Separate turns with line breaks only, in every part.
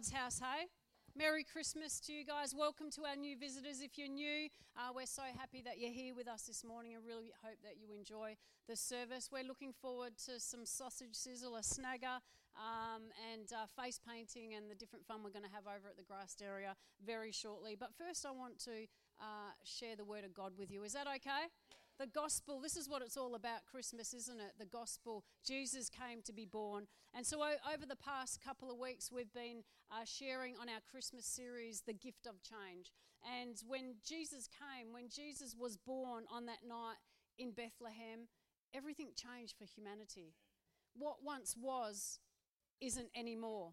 God's house, hey? Merry Christmas to you guys. Welcome to our new visitors. If you're new, uh, we're so happy that you're here with us this morning. I really hope that you enjoy the service. We're looking forward to some sausage sizzle, a snagger, um, and uh, face painting, and the different fun we're going to have over at the grassed area very shortly. But first, I want to uh, share the word of God with you. Is that okay? The gospel, this is what it's all about Christmas, isn't it? The gospel. Jesus came to be born. And so, over the past couple of weeks, we've been uh, sharing on our Christmas series, The Gift of Change. And when Jesus came, when Jesus was born on that night in Bethlehem, everything changed for humanity. What once was isn't anymore.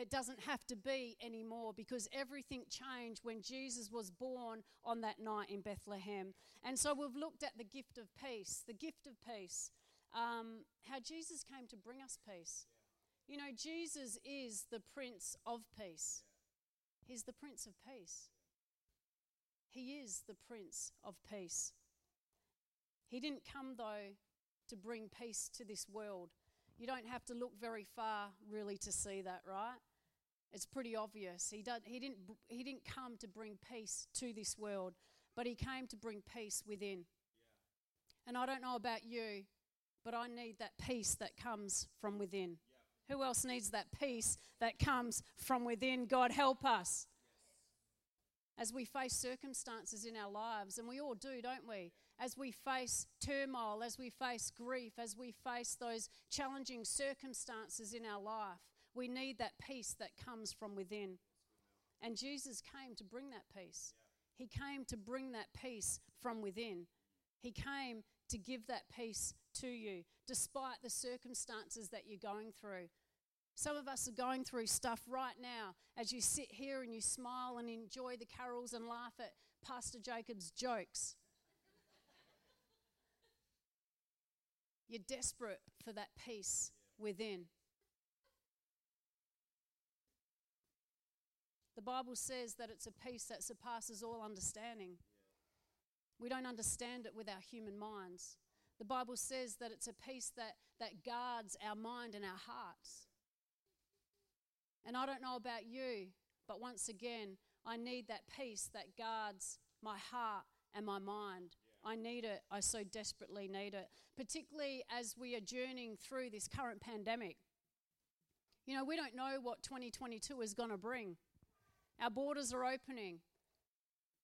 It doesn't have to be anymore because everything changed when Jesus was born on that night in Bethlehem. And so we've looked at the gift of peace, the gift of peace, um, how Jesus came to bring us peace. You know, Jesus is the Prince of Peace. He's the Prince of Peace. He is the Prince of Peace. He didn't come, though, to bring peace to this world. You don't have to look very far, really, to see that, right? It's pretty obvious. He, did, he, didn't, he didn't come to bring peace to this world, but he came to bring peace within. Yeah. And I don't know about you, but I need that peace that comes from within. Yeah. Who else needs that peace that comes from within? God, help us. Yes. As we face circumstances in our lives, and we all do, don't we? As we face turmoil, as we face grief, as we face those challenging circumstances in our life, we need that peace that comes from within. And Jesus came to bring that peace. He came to bring that peace from within. He came to give that peace to you, despite the circumstances that you're going through. Some of us are going through stuff right now as you sit here and you smile and enjoy the carols and laugh at Pastor Jacob's jokes. You're desperate for that peace within. The Bible says that it's a peace that surpasses all understanding. We don't understand it with our human minds. The Bible says that it's a peace that, that guards our mind and our hearts. And I don't know about you, but once again, I need that peace that guards my heart and my mind. I need it. I so desperately need it, particularly as we are journeying through this current pandemic. You know, we don't know what 2022 is going to bring. Our borders are opening.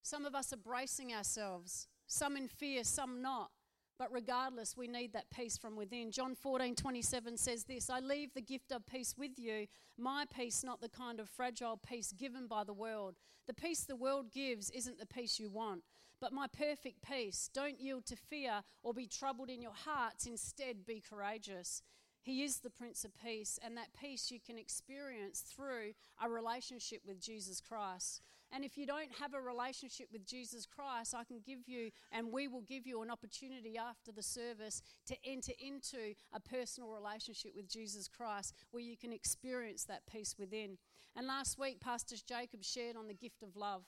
Some of us are bracing ourselves, some in fear, some not. But regardless, we need that peace from within. John 14, 27 says this I leave the gift of peace with you, my peace, not the kind of fragile peace given by the world. The peace the world gives isn't the peace you want, but my perfect peace. Don't yield to fear or be troubled in your hearts. Instead, be courageous. He is the Prince of Peace, and that peace you can experience through a relationship with Jesus Christ. And if you don't have a relationship with Jesus Christ, I can give you, and we will give you, an opportunity after the service to enter into a personal relationship with Jesus Christ where you can experience that peace within. And last week, Pastor Jacob shared on the gift of love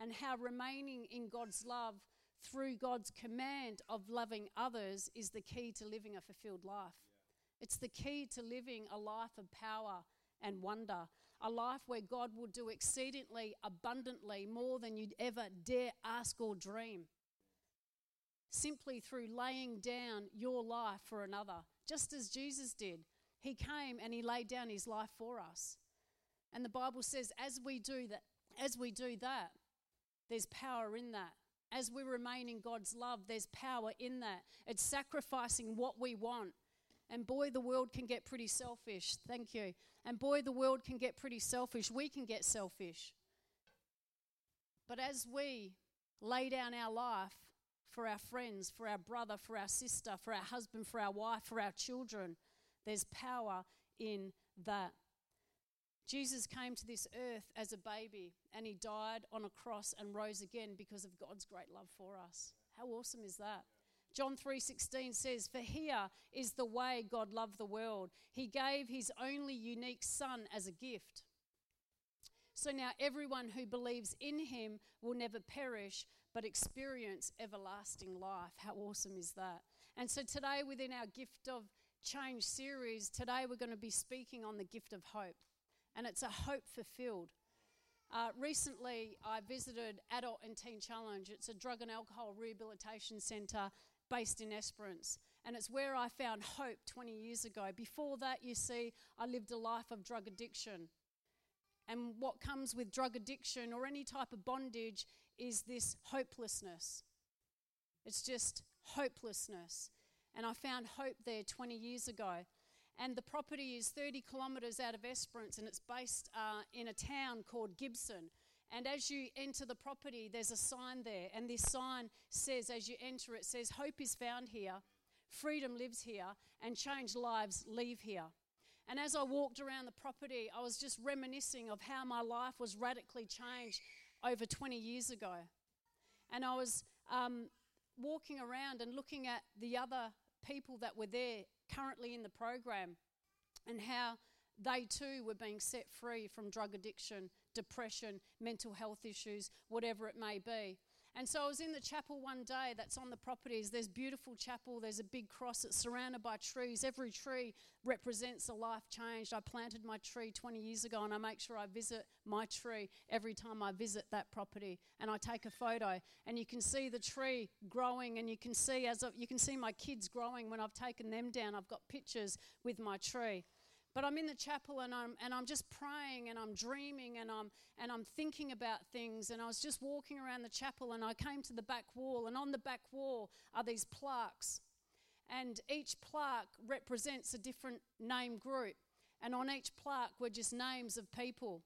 and how remaining in God's love through God's command of loving others is the key to living a fulfilled life. It's the key to living a life of power and wonder, a life where God will do exceedingly abundantly more than you'd ever dare ask or dream. Simply through laying down your life for another, just as Jesus did. He came and he laid down his life for us. And the Bible says as we do that, as we do that, there's power in that. As we remain in God's love, there's power in that. It's sacrificing what we want and boy, the world can get pretty selfish. Thank you. And boy, the world can get pretty selfish. We can get selfish. But as we lay down our life for our friends, for our brother, for our sister, for our husband, for our wife, for our children, there's power in that. Jesus came to this earth as a baby and he died on a cross and rose again because of God's great love for us. How awesome is that? John 3:16 says, "For here is the way God loved the world. He gave his only unique son as a gift. So now everyone who believes in him will never perish but experience everlasting life." How awesome is that? And so today within our gift of change series, today we're going to be speaking on the gift of hope. and it's a hope fulfilled. Uh, recently, I visited Adult and Teen Challenge. It's a drug and alcohol rehabilitation centre based in Esperance, and it's where I found hope 20 years ago. Before that, you see, I lived a life of drug addiction. And what comes with drug addiction or any type of bondage is this hopelessness. It's just hopelessness. And I found hope there 20 years ago. And the property is 30 kilometres out of Esperance and it's based uh, in a town called Gibson. And as you enter the property, there's a sign there. And this sign says, as you enter, it says, Hope is found here, freedom lives here, and changed lives leave here. And as I walked around the property, I was just reminiscing of how my life was radically changed over 20 years ago. And I was um, walking around and looking at the other people that were there currently in the program and how they too were being set free from drug addiction, depression, mental health issues, whatever it may be. And so I was in the chapel one day that's on the properties. There's beautiful chapel, there's a big cross, it's surrounded by trees. Every tree represents a life changed. I planted my tree 20 years ago and I make sure I visit my tree every time I visit that property and I take a photo and you can see the tree growing and you can see as you can see my kids growing when I've taken them down. I've got pictures with my tree. But I'm in the chapel and I'm, and I'm just praying and I'm dreaming and I'm, and I'm thinking about things. And I was just walking around the chapel and I came to the back wall. And on the back wall are these plaques. And each plaque represents a different name group. And on each plaque were just names of people.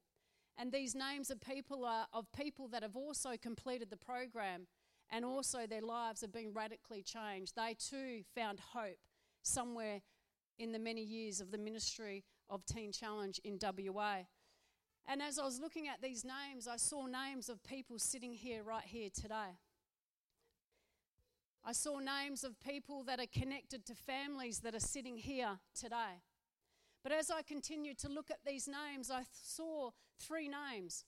And these names of people are of people that have also completed the program and also their lives have been radically changed. They too found hope somewhere in the many years of the ministry of Teen Challenge in WA. And as I was looking at these names, I saw names of people sitting here right here today. I saw names of people that are connected to families that are sitting here today. But as I continued to look at these names, I saw three names.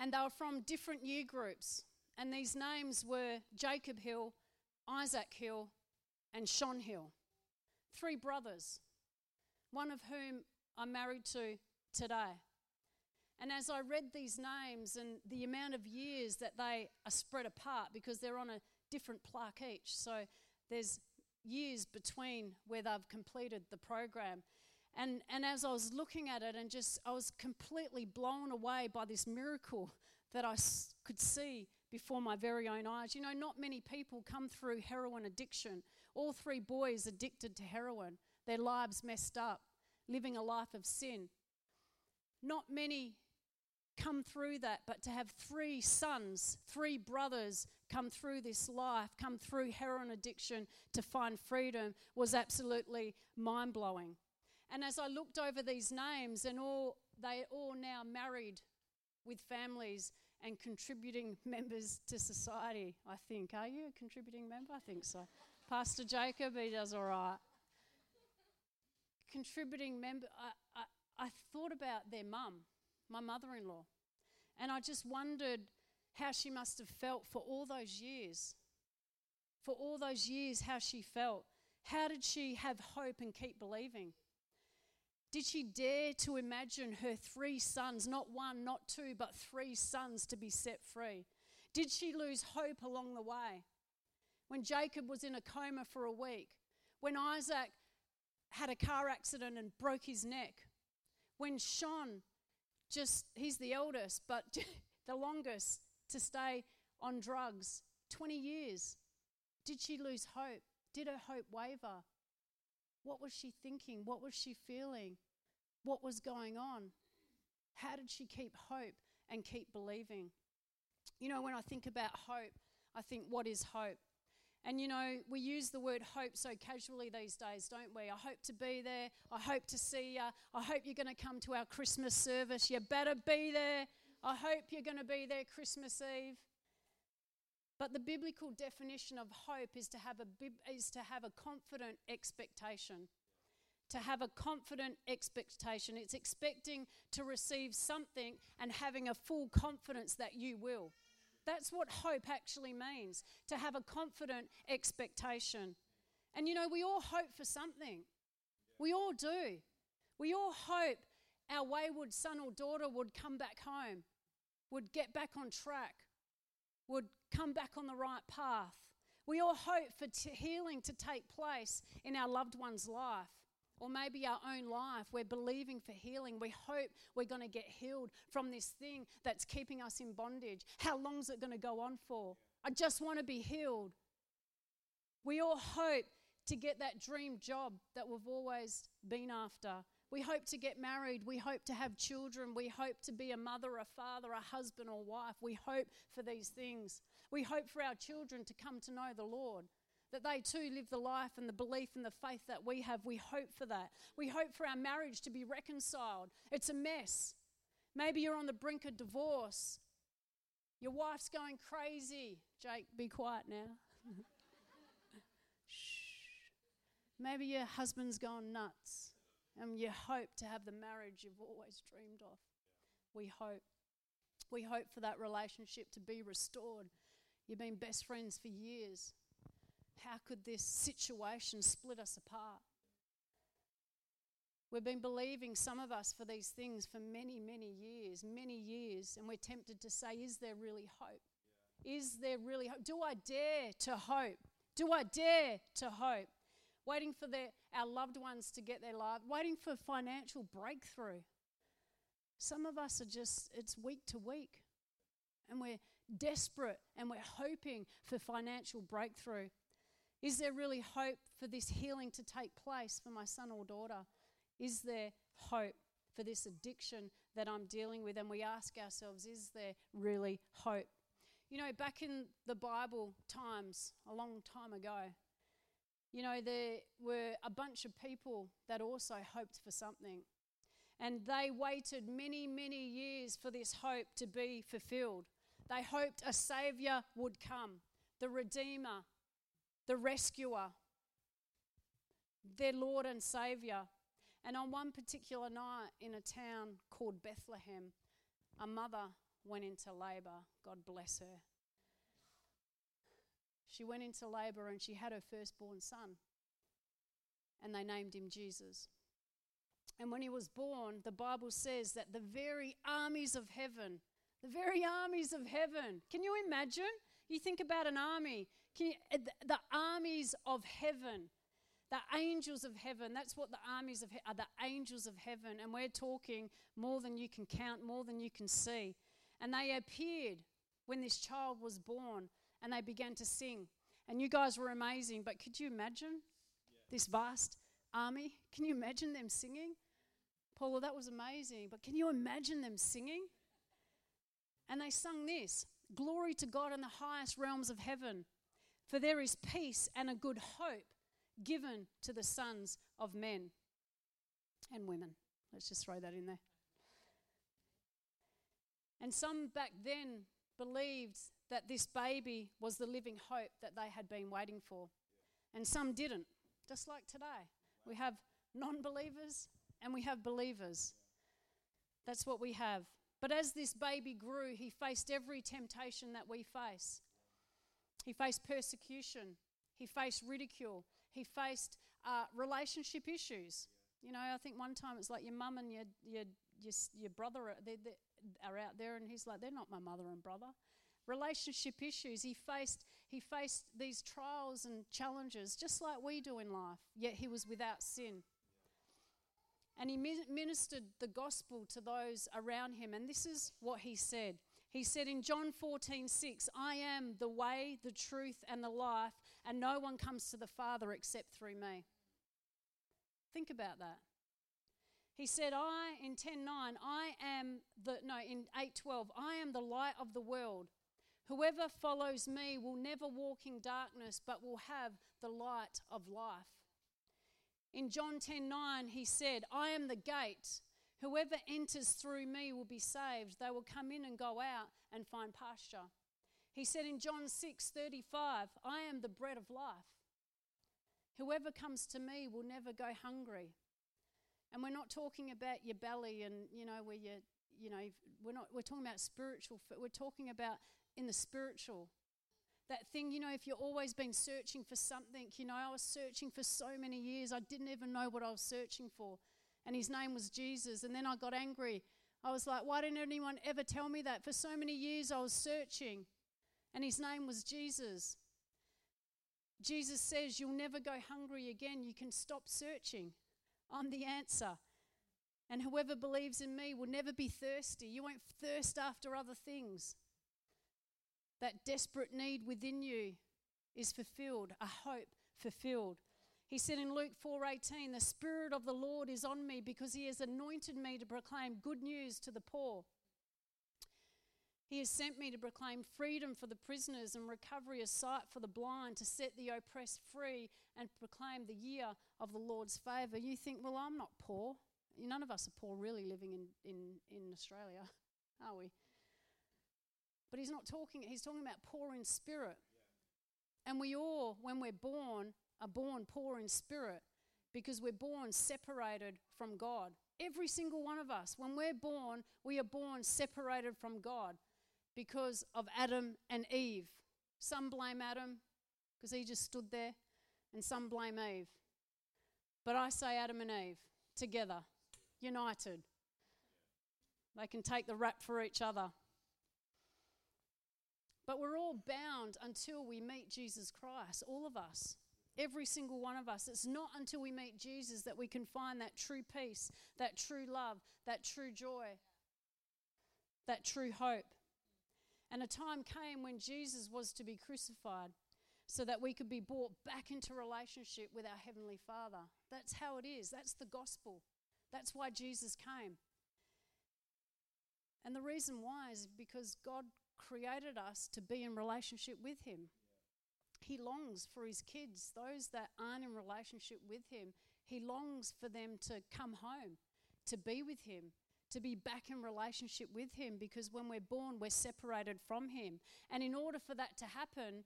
And they were from different year groups. And these names were Jacob Hill, Isaac Hill, and Sean Hill three brothers, one of whom I'm married to today. And as I read these names and the amount of years that they are spread apart because they're on a different plaque each, so there's years between where they've completed the program. And, and as I was looking at it and just, I was completely blown away by this miracle that I s- could see before my very own eyes. You know, not many people come through heroin addiction all three boys addicted to heroin, their lives messed up, living a life of sin. Not many come through that, but to have three sons, three brothers come through this life, come through heroin addiction to find freedom was absolutely mind blowing. And as I looked over these names, and all they all now married with families and contributing members to society, I think. Are you a contributing member? I think so. Pastor Jacob, he does all right. Contributing member, I, I, I thought about their mum, my mother in law, and I just wondered how she must have felt for all those years. For all those years, how she felt. How did she have hope and keep believing? Did she dare to imagine her three sons, not one, not two, but three sons to be set free? Did she lose hope along the way? when Jacob was in a coma for a week, when Isaac had a car accident and broke his neck, when Sean just, he's the eldest, but the longest to stay on drugs 20 years. Did she lose hope? Did her hope waver? What was she thinking? What was she feeling? What was going on? How did she keep hope and keep believing? You know, when I think about hope, I think, what is hope? And you know, we use the word hope so casually these days, don't we? I hope to be there. I hope to see you. I hope you're going to come to our Christmas service. You better be there. I hope you're going to be there Christmas Eve. But the biblical definition of hope is to have a is to have a confident expectation. To have a confident expectation. It's expecting to receive something and having a full confidence that you will. That's what hope actually means to have a confident expectation. And you know, we all hope for something. We all do. We all hope our wayward son or daughter would come back home, would get back on track, would come back on the right path. We all hope for t- healing to take place in our loved one's life or maybe our own life. We're believing for healing. We hope we're going to get healed from this thing that's keeping us in bondage. How long is it going to go on for? I just want to be healed. We all hope to get that dream job that we've always been after. We hope to get married. We hope to have children. We hope to be a mother, a father, a husband, or wife. We hope for these things. We hope for our children to come to know the Lord, that they too live the life and the belief and the faith that we have. We hope for that. We hope for our marriage to be reconciled. It's a mess. Maybe you're on the brink of divorce. Your wife's going crazy. Jake, be quiet now. Maybe your husband's gone nuts and you hope to have the marriage you've always dreamed of. We hope. We hope for that relationship to be restored. You've been best friends for years. How could this situation split us apart? We've been believing, some of us, for these things for many, many years, many years, and we're tempted to say, Is there really hope? Yeah. Is there really hope? Do I dare to hope? Do I dare to hope? Waiting for their, our loved ones to get their life, waiting for financial breakthrough. Some of us are just, it's week to week, and we're desperate and we're hoping for financial breakthrough. Is there really hope for this healing to take place for my son or daughter? Is there hope for this addiction that I'm dealing with? And we ask ourselves, is there really hope? You know, back in the Bible times, a long time ago, you know, there were a bunch of people that also hoped for something. And they waited many, many years for this hope to be fulfilled. They hoped a Savior would come, the Redeemer, the Rescuer, their Lord and Savior. And on one particular night in a town called Bethlehem, a mother went into labor. God bless her. She went into labor and she had her firstborn son. And they named him Jesus. And when he was born, the Bible says that the very armies of heaven, the very armies of heaven, can you imagine? You think about an army, you, uh, the armies of heaven, the angels of heaven, that's what the armies of he- are the angels of heaven. And we're talking more than you can count, more than you can see. And they appeared when this child was born and they began to sing. And you guys were amazing, but could you imagine yeah. this vast army? Can you imagine them singing? Paula, that was amazing, but can you imagine them singing? And they sung this Glory to God in the highest realms of heaven, for there is peace and a good hope given to the sons of men and women. Let's just throw that in there. And some back then believed that this baby was the living hope that they had been waiting for. And some didn't, just like today. We have non believers and we have believers. That's what we have. But as this baby grew, he faced every temptation that we face. He faced persecution, he faced ridicule, he faced uh, relationship issues. You know, I think one time it's like your mum and your, your, your, your brother are, they, they are out there, and he's like, they're not my mother and brother. Relationship issues. He faced, he faced these trials and challenges just like we do in life, yet he was without sin. And he ministered the gospel to those around him. And this is what he said. He said in John 14, 6, I am the way, the truth, and the life, and no one comes to the Father except through me. Think about that. He said, I, in 10.9, I am the, no, in 8.12, I am the light of the world. Whoever follows me will never walk in darkness, but will have the light of life. In John 10.9, he said, I am the gate. Whoever enters through me will be saved. They will come in and go out and find pasture. He said in John 6:35, I am the bread of life. Whoever comes to me will never go hungry. And we're not talking about your belly and you know where you you know we're not we're talking about spiritual we're talking about in the spiritual that thing you know if you've always been searching for something you know I was searching for so many years I didn't even know what I was searching for and his name was Jesus. And then I got angry. I was like, why didn't anyone ever tell me that? For so many years I was searching, and his name was Jesus. Jesus says, You'll never go hungry again. You can stop searching. I'm the answer. And whoever believes in me will never be thirsty. You won't thirst after other things. That desperate need within you is fulfilled, a hope fulfilled. He said in Luke 4:18, "The spirit of the Lord is on me because he has anointed me to proclaim good news to the poor. He has sent me to proclaim freedom for the prisoners and recovery of sight for the blind, to set the oppressed free and proclaim the year of the Lord's favour. You think, well, I'm not poor. None of us are poor really living in, in, in Australia, are we? But he's not talking, he's talking about poor in spirit. And we all, when we're born, are born poor in spirit because we're born separated from God. Every single one of us, when we're born, we are born separated from God because of Adam and Eve. Some blame Adam because he just stood there, and some blame Eve. But I say Adam and Eve together, united. They can take the rap for each other. But we're all bound until we meet Jesus Christ, all of us. Every single one of us. It's not until we meet Jesus that we can find that true peace, that true love, that true joy, that true hope. And a time came when Jesus was to be crucified so that we could be brought back into relationship with our Heavenly Father. That's how it is. That's the gospel. That's why Jesus came. And the reason why is because God created us to be in relationship with Him. He longs for His kids, those that aren't in relationship with Him. He longs for them to come home, to be with Him, to be back in relationship with Him because when we're born, we're separated from Him. And in order for that to happen,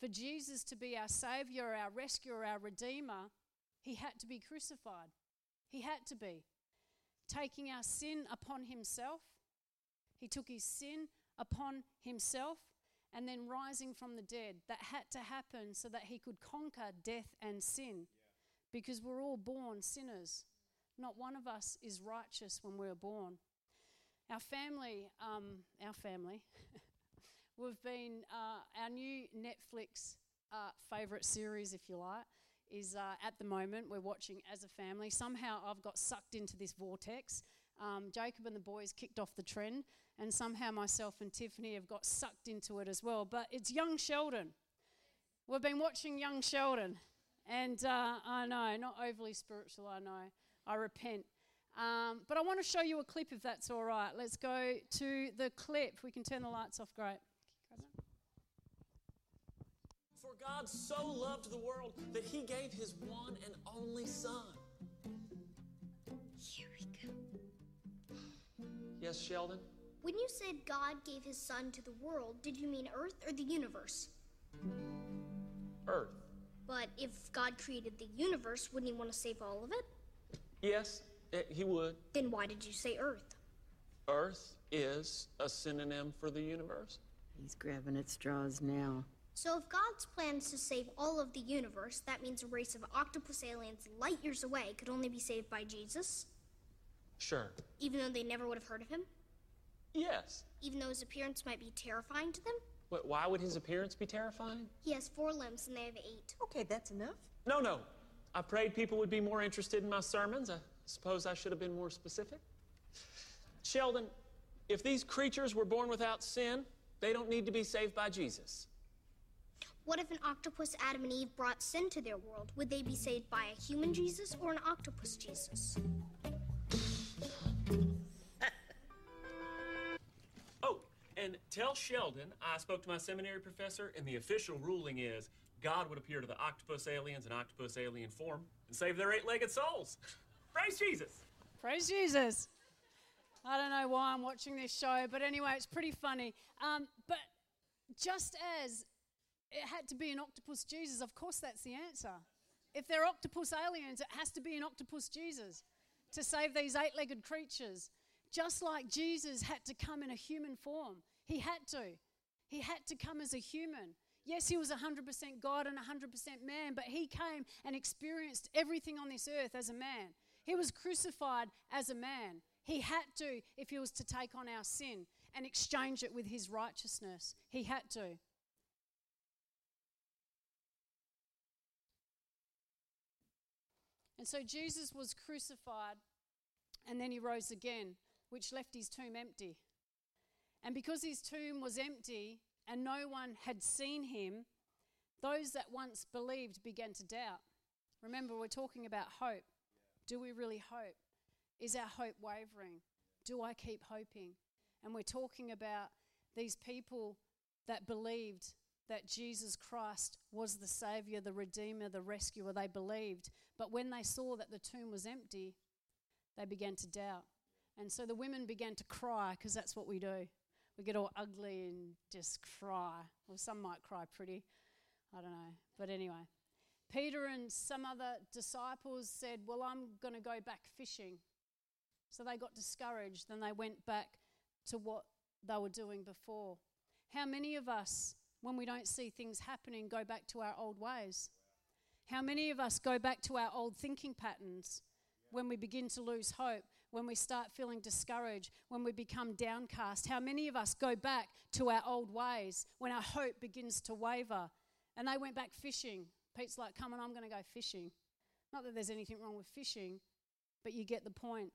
for Jesus to be our Savior, our rescuer, our Redeemer, He had to be crucified. He had to be. Taking our sin upon Himself, He took His sin upon Himself and then rising from the dead. That had to happen so that He could conquer death and sin because we're all born sinners. Not one of us is righteous when we are born. Our family, um, our family, we've been, uh, our new Netflix uh, favourite series, if you like, is uh, at the moment we're watching as a family. Somehow I've got sucked into this vortex. Um, Jacob and the boys kicked off the trend, and somehow myself and Tiffany have got sucked into it as well. But it's Young Sheldon. We've been watching Young Sheldon, and uh, I know, not overly spiritual, I know. I repent. Um, but I want to show you a clip if that's all right. Let's go to the clip. We can turn the lights off. Great.
For God so loved the world that he gave his one and only Son.
Here we go.
Yes, Sheldon?
When you said God gave his son to the world, did you mean Earth or the universe?
Earth.
But if God created the universe, wouldn't he want to save all of it?
Yes, he would.
Then why did you say Earth?
Earth is a synonym for the universe.
He's grabbing at straws now.
So if God's plan is to save all of the universe, that means a race of octopus aliens light years away could only be saved by Jesus?
Sure.
Even though they never would have heard of him?
Yes.
Even though his appearance might be terrifying to them?
What, why would his appearance be terrifying?
He has four limbs and they have eight.
Okay, that's enough.
No, no. I prayed people would be more interested in my sermons. I suppose I should have been more specific. Sheldon, if these creatures were born without sin, they don't need to be saved by Jesus.
What if an octopus Adam and Eve brought sin to their world? Would they be saved by a human Jesus or an octopus Jesus?
Oh, and tell Sheldon I spoke to my seminary professor, and the official ruling is God would appear to the octopus aliens in octopus alien form and save their eight legged souls. Praise Jesus.
Praise Jesus. I don't know why I'm watching this show, but anyway, it's pretty funny. Um, but just as it had to be an octopus Jesus, of course that's the answer. If they're octopus aliens, it has to be an octopus Jesus to save these eight legged creatures. Just like Jesus had to come in a human form, he had to. He had to come as a human. Yes, he was 100% God and 100% man, but he came and experienced everything on this earth as a man. He was crucified as a man. He had to if he was to take on our sin and exchange it with his righteousness. He had to. And so Jesus was crucified and then he rose again, which left his tomb empty. And because his tomb was empty and no one had seen him, those that once believed began to doubt. Remember, we're talking about hope. Do we really hope? Is our hope wavering? Do I keep hoping? And we're talking about these people that believed that Jesus Christ was the Savior, the Redeemer, the Rescuer. They believed. But when they saw that the tomb was empty, they began to doubt. And so the women began to cry because that's what we do. We get all ugly and just cry. Or some might cry pretty. I don't know. But anyway, Peter and some other disciples said, Well, I'm going to go back fishing. So they got discouraged and they went back to what they were doing before. How many of us, when we don't see things happening, go back to our old ways? How many of us go back to our old thinking patterns? when we begin to lose hope, when we start feeling discouraged, when we become downcast? How many of us go back to our old ways when our hope begins to waver? And they went back fishing. Pete's like, Come on, I'm going to go fishing. Not that there's anything wrong with fishing, but you get the point.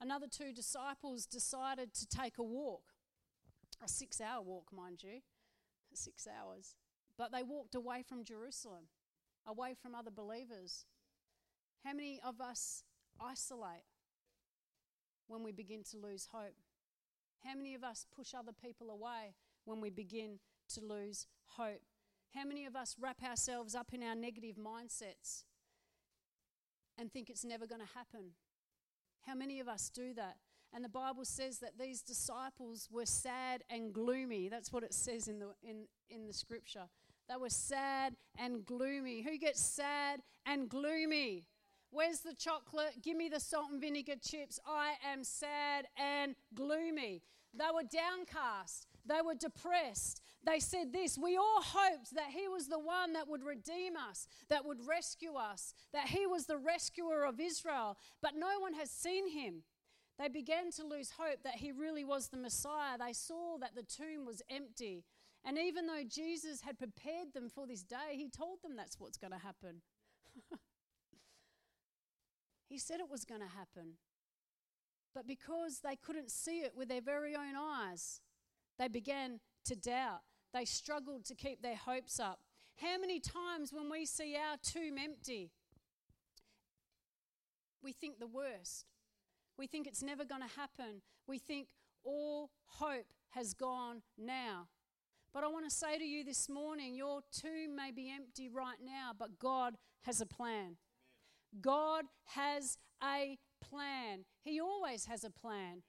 Another two disciples decided to take a walk, a six hour walk, mind you, six hours. But they walked away from Jerusalem, away from other believers. How many of us isolate when we begin to lose hope? How many of us push other people away when we begin to lose hope? How many of us wrap ourselves up in our negative mindsets and think it's never going to happen? How many of us do that? And the Bible says that these disciples were sad and gloomy. That's what it says in the, in, in the scripture. They were sad and gloomy. Who gets sad and gloomy? Where's the chocolate? Give me the salt and vinegar chips. I am sad and gloomy. They were downcast. They were depressed. They said this We all hoped that He was the one that would redeem us, that would rescue us, that He was the rescuer of Israel, but no one has seen Him. They began to lose hope that He really was the Messiah. They saw that the tomb was empty. And even though Jesus had prepared them for this day, He told them that's what's going to happen. He said it was going to happen. But because they couldn't see it with their very own eyes, they began to doubt. They struggled to keep their hopes up. How many times when we see our tomb empty, we think the worst? We think it's never going to happen. We think all hope has gone now. But I want to say to you this morning your tomb may be empty right now, but God has a plan. God has a plan. He always has a plan.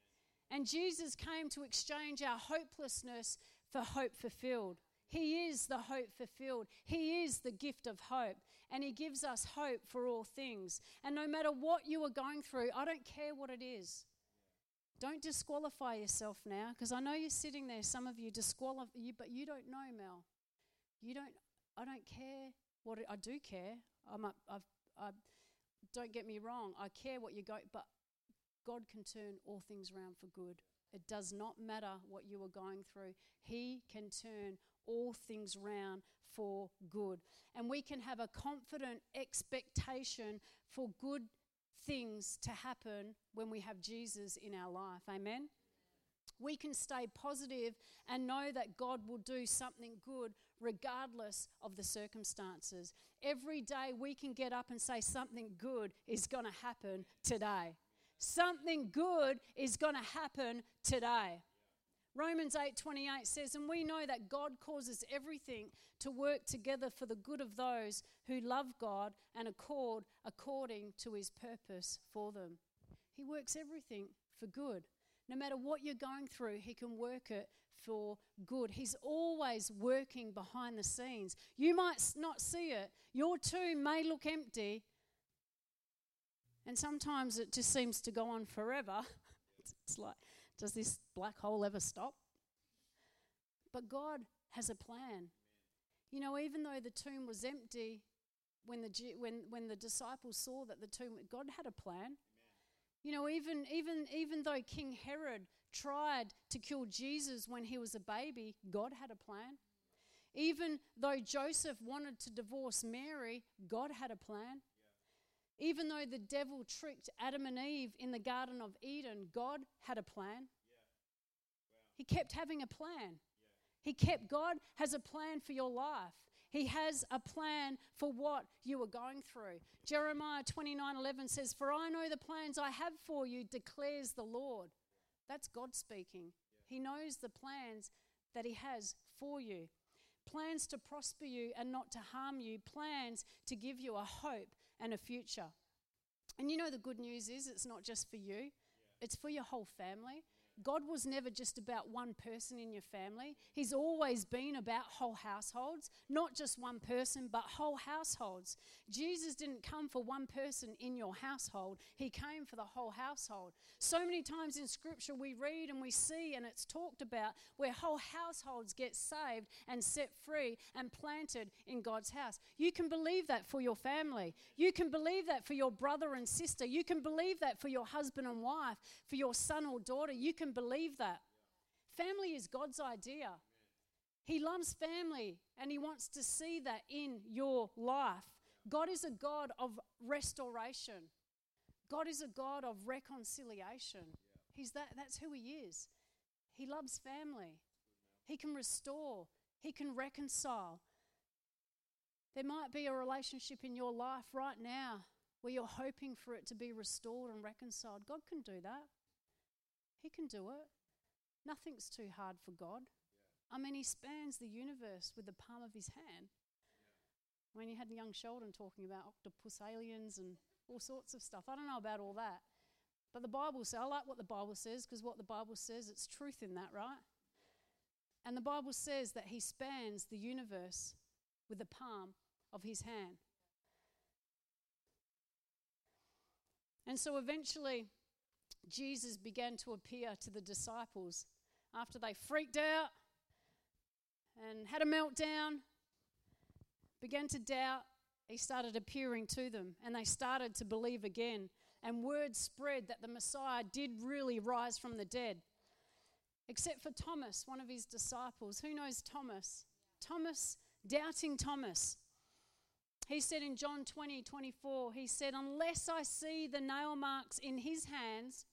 And Jesus came to exchange our hopelessness for hope fulfilled. He is the hope fulfilled. He is the gift of hope. And He gives us hope for all things. And no matter what you are going through, I don't care what it is. Don't disqualify yourself now because I know you're sitting there, some of you disqualify you, but you don't know, Mel. You don't, I don't care what it, I do care. I'm a, I've, I've don't get me wrong, I care what you go, but God can turn all things around for good. It does not matter what you are going through. He can turn all things round for good. And we can have a confident expectation for good things to happen when we have Jesus in our life. Amen? We can stay positive and know that God will do something good regardless of the circumstances. Every day we can get up and say something good is going to happen today. Something good is going to happen today. Romans 8:28 says, "And we know that God causes everything to work together for the good of those who love God and accord according to his purpose for them." He works everything for good. No matter what you're going through, he can work it for good. He's always working behind the scenes. You might not see it. Your tomb may look empty, and sometimes it just seems to go on forever. It's like, does this black hole ever stop? But God has a plan. You know, even though the tomb was empty, when the, when, when the disciples saw that the tomb, God had a plan. You know, even, even, even though King Herod tried to kill Jesus when he was a baby, God had a plan. Even though Joseph wanted to divorce Mary, God had a plan. Even though the devil tricked Adam and Eve in the Garden of Eden, God had a plan. He kept having a plan. He kept, God has a plan for your life. He has a plan for what you are going through. Jeremiah 29 11 says, For I know the plans I have for you, declares the Lord. That's God speaking. He knows the plans that He has for you plans to prosper you and not to harm you, plans to give you a hope and a future. And you know, the good news is it's not just for you, it's for your whole family. God was never just about one person in your family. He's always been about whole households, not just one person, but whole households. Jesus didn't come for one person in your household, He came for the whole household. So many times in Scripture we read and we see, and it's talked about where whole households get saved and set free and planted in God's house. You can believe that for your family. You can believe that for your brother and sister. You can believe that for your husband and wife, for your son or daughter. You can believe that. Family is God's idea. He loves family and He wants to see that in your life. God is a God of restoration. God is a God of reconciliation. He's that, that's who He is. He loves family. He can restore, He can reconcile. There might be a relationship in your life right now where you're hoping for it to be restored and reconciled. God can do that. He can do it. Nothing's too hard for God. I mean, He spans the universe with the palm of His hand. When you had young Sheldon talking about octopus aliens and all sorts of stuff, I don't know about all that. But the Bible says, I like what the Bible says because what the Bible says, it's truth in that, right? And the Bible says that He spans the universe with the palm of His hand. And so eventually, Jesus began to appear to the disciples after they freaked out and had a meltdown, began to doubt. He started appearing to them and they started to believe again. And word spread that the Messiah did really rise from the dead. Except for Thomas, one of his disciples. Who knows Thomas? Thomas, doubting Thomas. He said in John 20, 24, he said, Unless I see the nail marks in his hands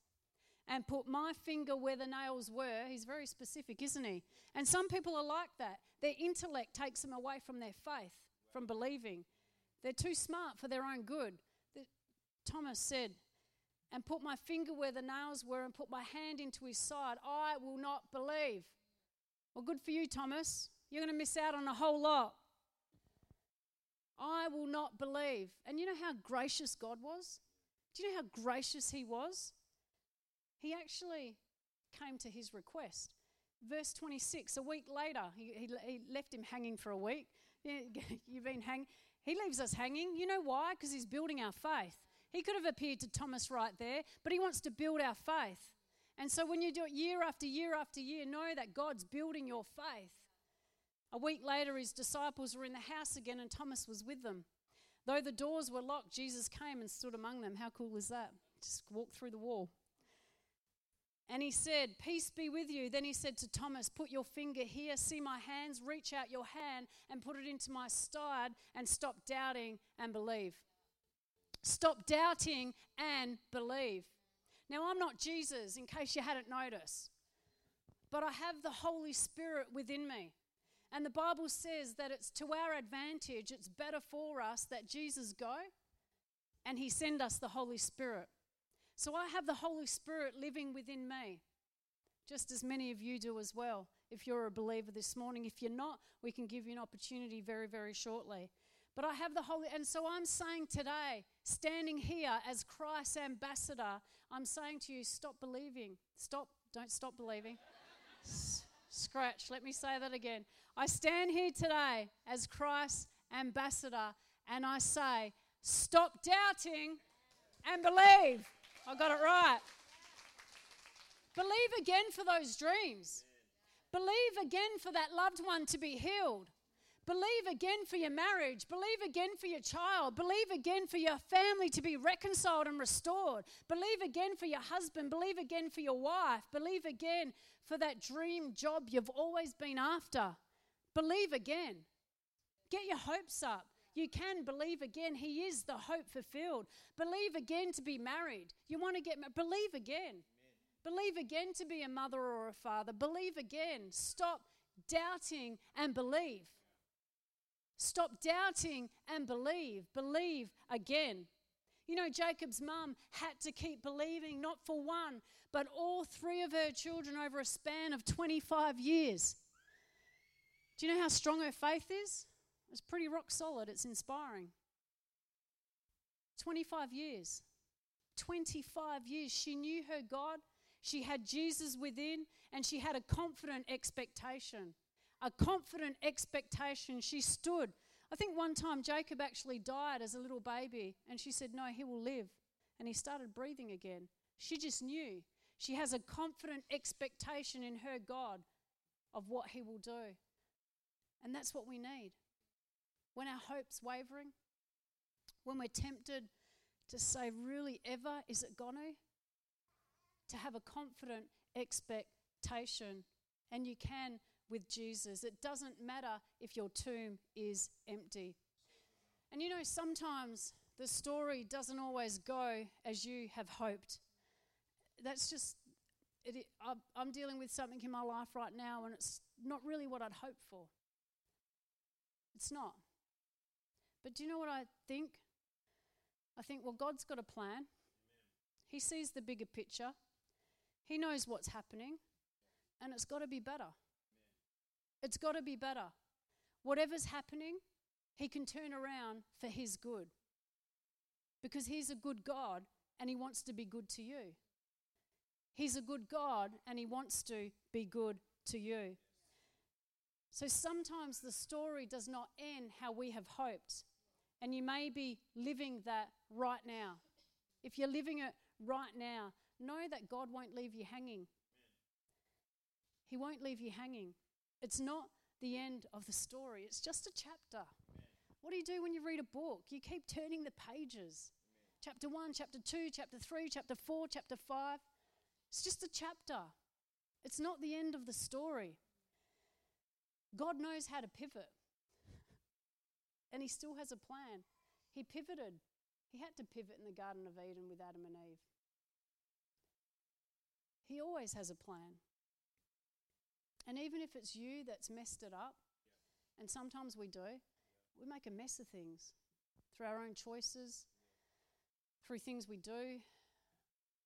and put my finger where the nails were, he's very specific, isn't he? And some people are like that. Their intellect takes them away from their faith, from believing. They're too smart for their own good. The, Thomas said, and put my finger where the nails were and put my hand into his side, I will not believe. Well, good for you, Thomas. You're going to miss out on a whole lot. I will not believe. And you know how gracious God was? Do you know how gracious He was? He actually came to his request. Verse 26, a week later, he, he, left him hanging for a week. You've been hanging. He leaves us hanging. You know why? Because he's building our faith. He could have appeared to Thomas right there, but he wants to build our faith. And so when you do it year after year after year, know that God's building your faith. A week later, his disciples were in the house again, and Thomas was with them. Though the doors were locked, Jesus came and stood among them. How cool is that? Just walk through the wall. And he said, Peace be with you. Then he said to Thomas, Put your finger here, see my hands, reach out your hand and put it into my side, and stop doubting and believe. Stop doubting and believe. Now, I'm not Jesus, in case you hadn't noticed, but I have the Holy Spirit within me. And the Bible says that it's to our advantage, it's better for us that Jesus go and he send us the Holy Spirit. So I have the Holy Spirit living within me, just as many of you do as well. If you're a believer this morning, if you're not, we can give you an opportunity very, very shortly. But I have the Holy, and so I'm saying today, standing here as Christ's ambassador, I'm saying to you, stop believing. Stop, don't stop believing. Scratch, let me say that again. I stand here today as Christ's ambassador and I say, stop doubting and believe. I got it right. Believe again for those dreams. Believe again for that loved one to be healed. Believe again for your marriage. Believe again for your child. Believe again for your family to be reconciled and restored. Believe again for your husband. Believe again for your wife. Believe again for that dream job you've always been after. Believe again. Get your hopes up. You can believe again. He is the hope fulfilled. Believe again to be married. You want to get married. Believe again. Believe again to be a mother or a father. Believe again. Stop doubting and believe. Stop doubting and believe. Believe again. You know, Jacob's mum had to keep believing, not for one, but all three of her children over a span of 25 years. Do you know how strong her faith is? It's pretty rock solid, it's inspiring. 25 years. 25 years. She knew her God, she had Jesus within, and she had a confident expectation. A confident expectation. She stood. I think one time Jacob actually died as a little baby, and she said, No, he will live. And he started breathing again. She just knew. She has a confident expectation in her God of what he will do. And that's what we need. When our hope's wavering, when we're tempted to say, Really, ever, is it going to? to have a confident expectation. And you can with Jesus. It doesn't matter if your tomb is empty. And you know, sometimes the story doesn't always go as you have hoped. That's just, it, I'm dealing with something in my life right now, and it's not really what I'd hoped for. It's not. But do you know what I think? I think, well, God's got a plan. He sees the bigger picture. He knows what's happening, and it's got to be better. It's got to be better. Whatever's happening, He can turn around for His good. Because He's a good God and He wants to be good to you. He's a good God and He wants to be good to you. So sometimes the story does not end how we have hoped. And you may be living that right now. If you're living it right now, know that God won't leave you hanging. He won't leave you hanging. It's not the end of the story, it's just a chapter. What do you do when you read a book? You keep turning the pages. Chapter 1, chapter 2, chapter 3, chapter 4, chapter 5. It's just a chapter. It's not the end of the story. God knows how to pivot. And He still has a plan. He pivoted. He had to pivot in the Garden of Eden with Adam and Eve. He always has a plan. And even if it's you that's messed it up, and sometimes we do, we make a mess of things through our own choices, through things we do.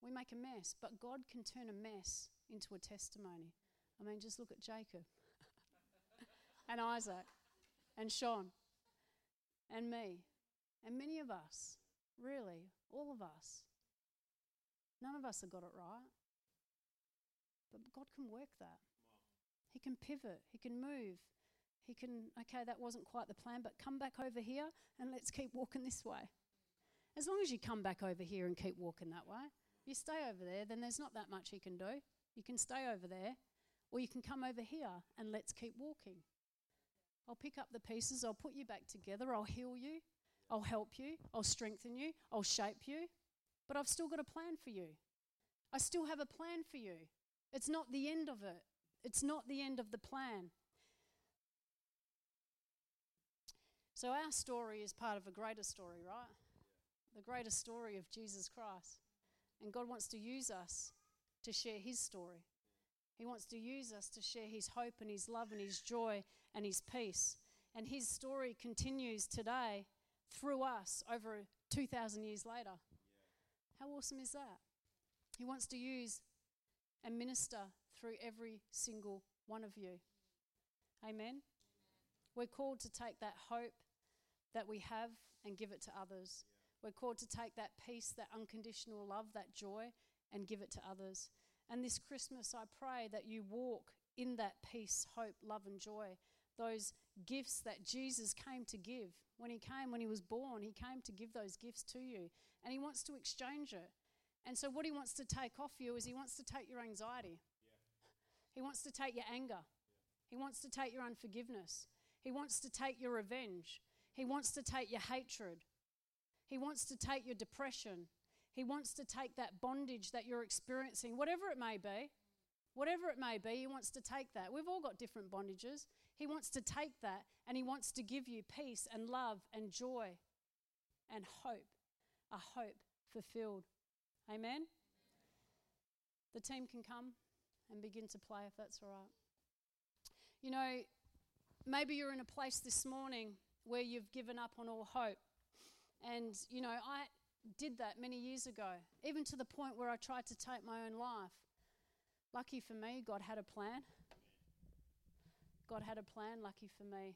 We make a mess, but God can turn a mess into a testimony. I mean, just look at Jacob and Isaac and Sean and me and many of us, really, all of us. None of us have got it right. But God can work that. He can pivot, He can move. He can, okay, that wasn't quite the plan, but come back over here and let's keep walking this way. As long as you come back over here and keep walking that way, you stay over there, then there's not that much He can do. You can stay over there, or you can come over here and let's keep walking. I'll pick up the pieces, I'll put you back together, I'll heal you, I'll help you, I'll strengthen you, I'll shape you, but I've still got a plan for you. I still have a plan for you. It's not the end of it, it's not the end of the plan. So, our story is part of a greater story, right? The greater story of Jesus Christ. And God wants to use us to share His story. He wants to use us to share His hope and His love and His joy and His peace. And His story continues today through us over 2,000 years later. How awesome is that? He wants to use and minister through every single one of you. Amen. We're called to take that hope that we have and give it to others. We're called to take that peace, that unconditional love, that joy, and give it to others. And this Christmas, I pray that you walk in that peace, hope, love, and joy. Those gifts that Jesus came to give. When he came, when he was born, he came to give those gifts to you. And he wants to exchange it. And so, what he wants to take off you is he wants to take your anxiety, yeah. he wants to take your anger, yeah. he wants to take your unforgiveness, He wants to take your revenge. He wants to take your hatred. He wants to take your depression. He wants to take that bondage that you're experiencing, whatever it may be. Whatever it may be, He wants to take that. We've all got different bondages. He wants to take that and He wants to give you peace and love and joy and hope, a hope fulfilled. Amen? The team can come and begin to play if that's all right. You know, maybe you're in a place this morning where you've given up on all hope. And, you know, I did that many years ago, even to the point where I tried to take my own life. Lucky for me, God had a plan. God had a plan, lucky for me.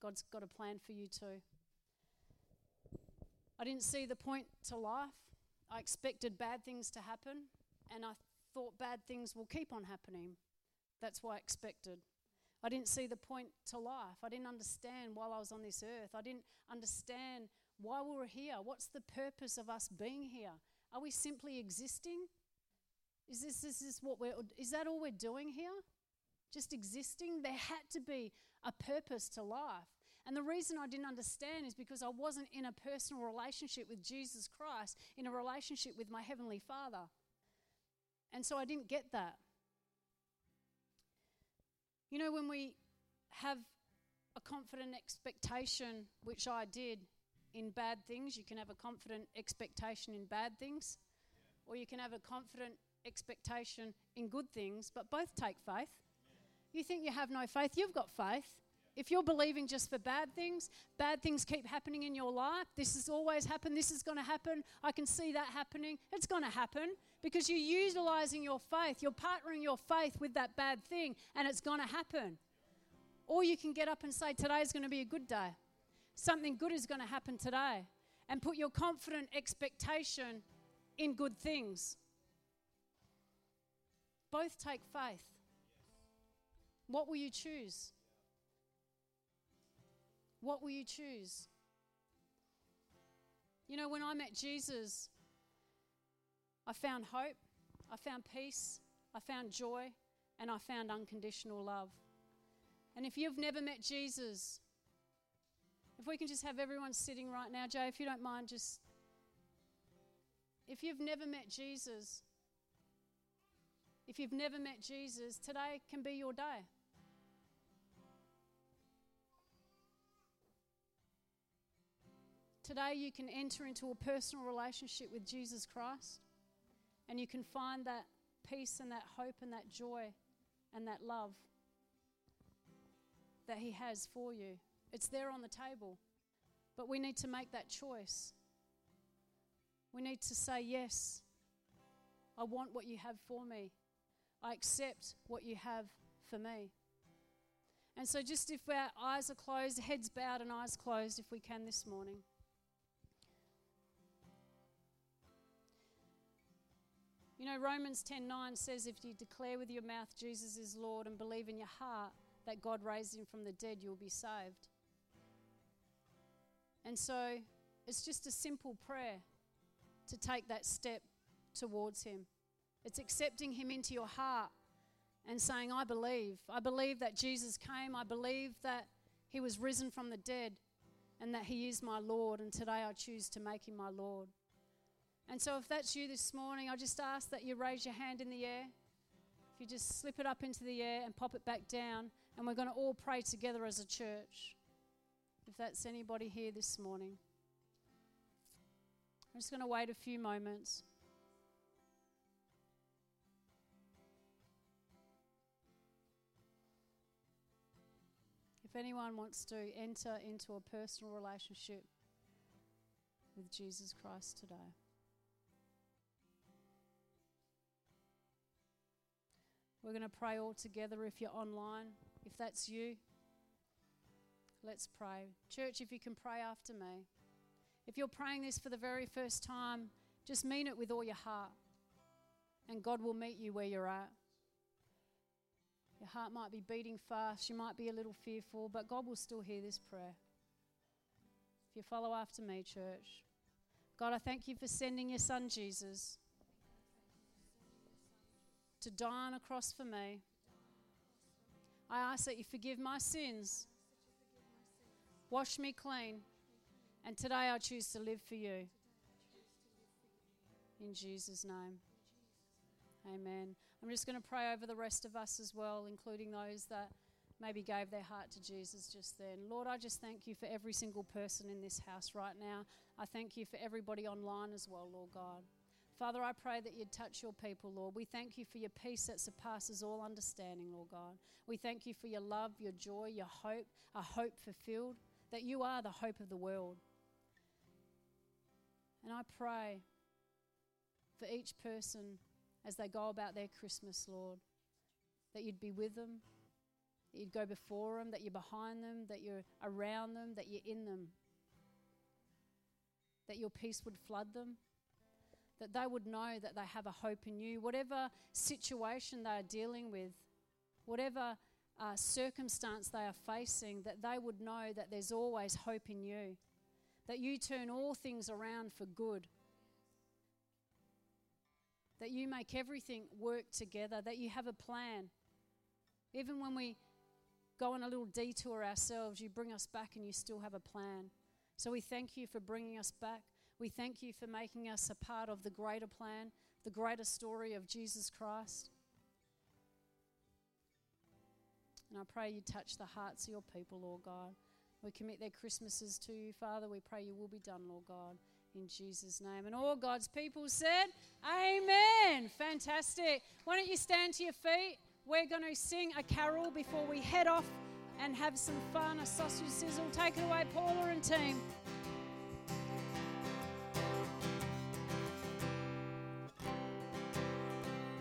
God's got a plan for you too. I didn't see the point to life. I expected bad things to happen, and I thought bad things will keep on happening. That's why I expected. I didn't see the point to life. I didn't understand while I was on this earth. I didn't understand why we were here. What's the purpose of us being here? Are we simply existing? Is this, is this what we're, is that all we're doing here? Just existing? There had to be a purpose to life. And the reason I didn't understand is because I wasn't in a personal relationship with Jesus Christ, in a relationship with my Heavenly Father. And so I didn't get that. You know, when we have a confident expectation, which I did in bad things, you can have a confident expectation in bad things, or you can have a confident expectation in good things, but both take faith. You think you have no faith, you've got faith. If you're believing just for bad things, bad things keep happening in your life. This has always happened. This is going to happen. I can see that happening. It's going to happen because you're utilizing your faith. You're partnering your faith with that bad thing, and it's going to happen. Or you can get up and say, Today is going to be a good day. Something good is going to happen today. And put your confident expectation in good things. Both take faith. What will you choose? What will you choose? You know, when I met Jesus, I found hope, I found peace, I found joy, and I found unconditional love. And if you've never met Jesus, if we can just have everyone sitting right now, Jay, if you don't mind, just. If you've never met Jesus, if you've never met Jesus, today can be your day. Today, you can enter into a personal relationship with Jesus Christ and you can find that peace and that hope and that joy and that love that He has for you. It's there on the table. But we need to make that choice. We need to say, Yes, I want what you have for me. I accept what you have for me. And so, just if our eyes are closed, heads bowed, and eyes closed, if we can this morning. You know, Romans 10:9 says if you declare with your mouth Jesus is Lord and believe in your heart that God raised him from the dead, you'll be saved. And so it's just a simple prayer to take that step towards him. It's accepting him into your heart and saying, I believe. I believe that Jesus came. I believe that he was risen from the dead and that he is my Lord. And today I choose to make him my Lord. And so, if that's you this morning, I just ask that you raise your hand in the air. If you just slip it up into the air and pop it back down, and we're going to all pray together as a church. If that's anybody here this morning, I'm just going to wait a few moments. If anyone wants to enter into a personal relationship with Jesus Christ today. We're going to pray all together if you're online. If that's you, let's pray. Church, if you can pray after me. If you're praying this for the very first time, just mean it with all your heart. And God will meet you where you're at. Your heart might be beating fast, you might be a little fearful, but God will still hear this prayer. If you follow after me, church. God, I thank you for sending your son Jesus to die on a cross for me. I ask that you forgive my sins Wash me clean. And today I choose to live for you. In Jesus' name. Amen. I'm just going to pray over the rest of us as well, including those that maybe gave their heart to Jesus just then. Lord, I just thank you for every single person in this house right now. I thank you for everybody online as well, Lord God. Father, I pray that you'd touch your people, Lord. We thank you for your peace that surpasses all understanding, Lord God. We thank you for your love, your joy, your hope, a hope fulfilled, that you are the hope of the world. And I pray for each person as they go about their Christmas, Lord, that you'd be with them, that you'd go before them, that you're behind them, that you're around them, that you're in them, that your peace would flood them, that they would know that they have a hope in you. Whatever situation they are dealing with, whatever uh, circumstance they are facing, that they would know that there's always hope in you, that you turn all things around for good that you make everything work together, that you have a plan. Even when we go on a little detour ourselves, you bring us back and you still have a plan. So we thank you for bringing us back. We thank you for making us a part of the greater plan, the greater story of Jesus Christ. And I pray you touch the hearts of your people, Lord God. We commit their Christmases to you, Father. We pray you will be done, Lord God in Jesus' name. And all God's people said, Amen. Fantastic. Why don't you stand to your feet? We're going to sing a carol before we head off and have some fun, a sausage sizzle. Take it away, Paula and team.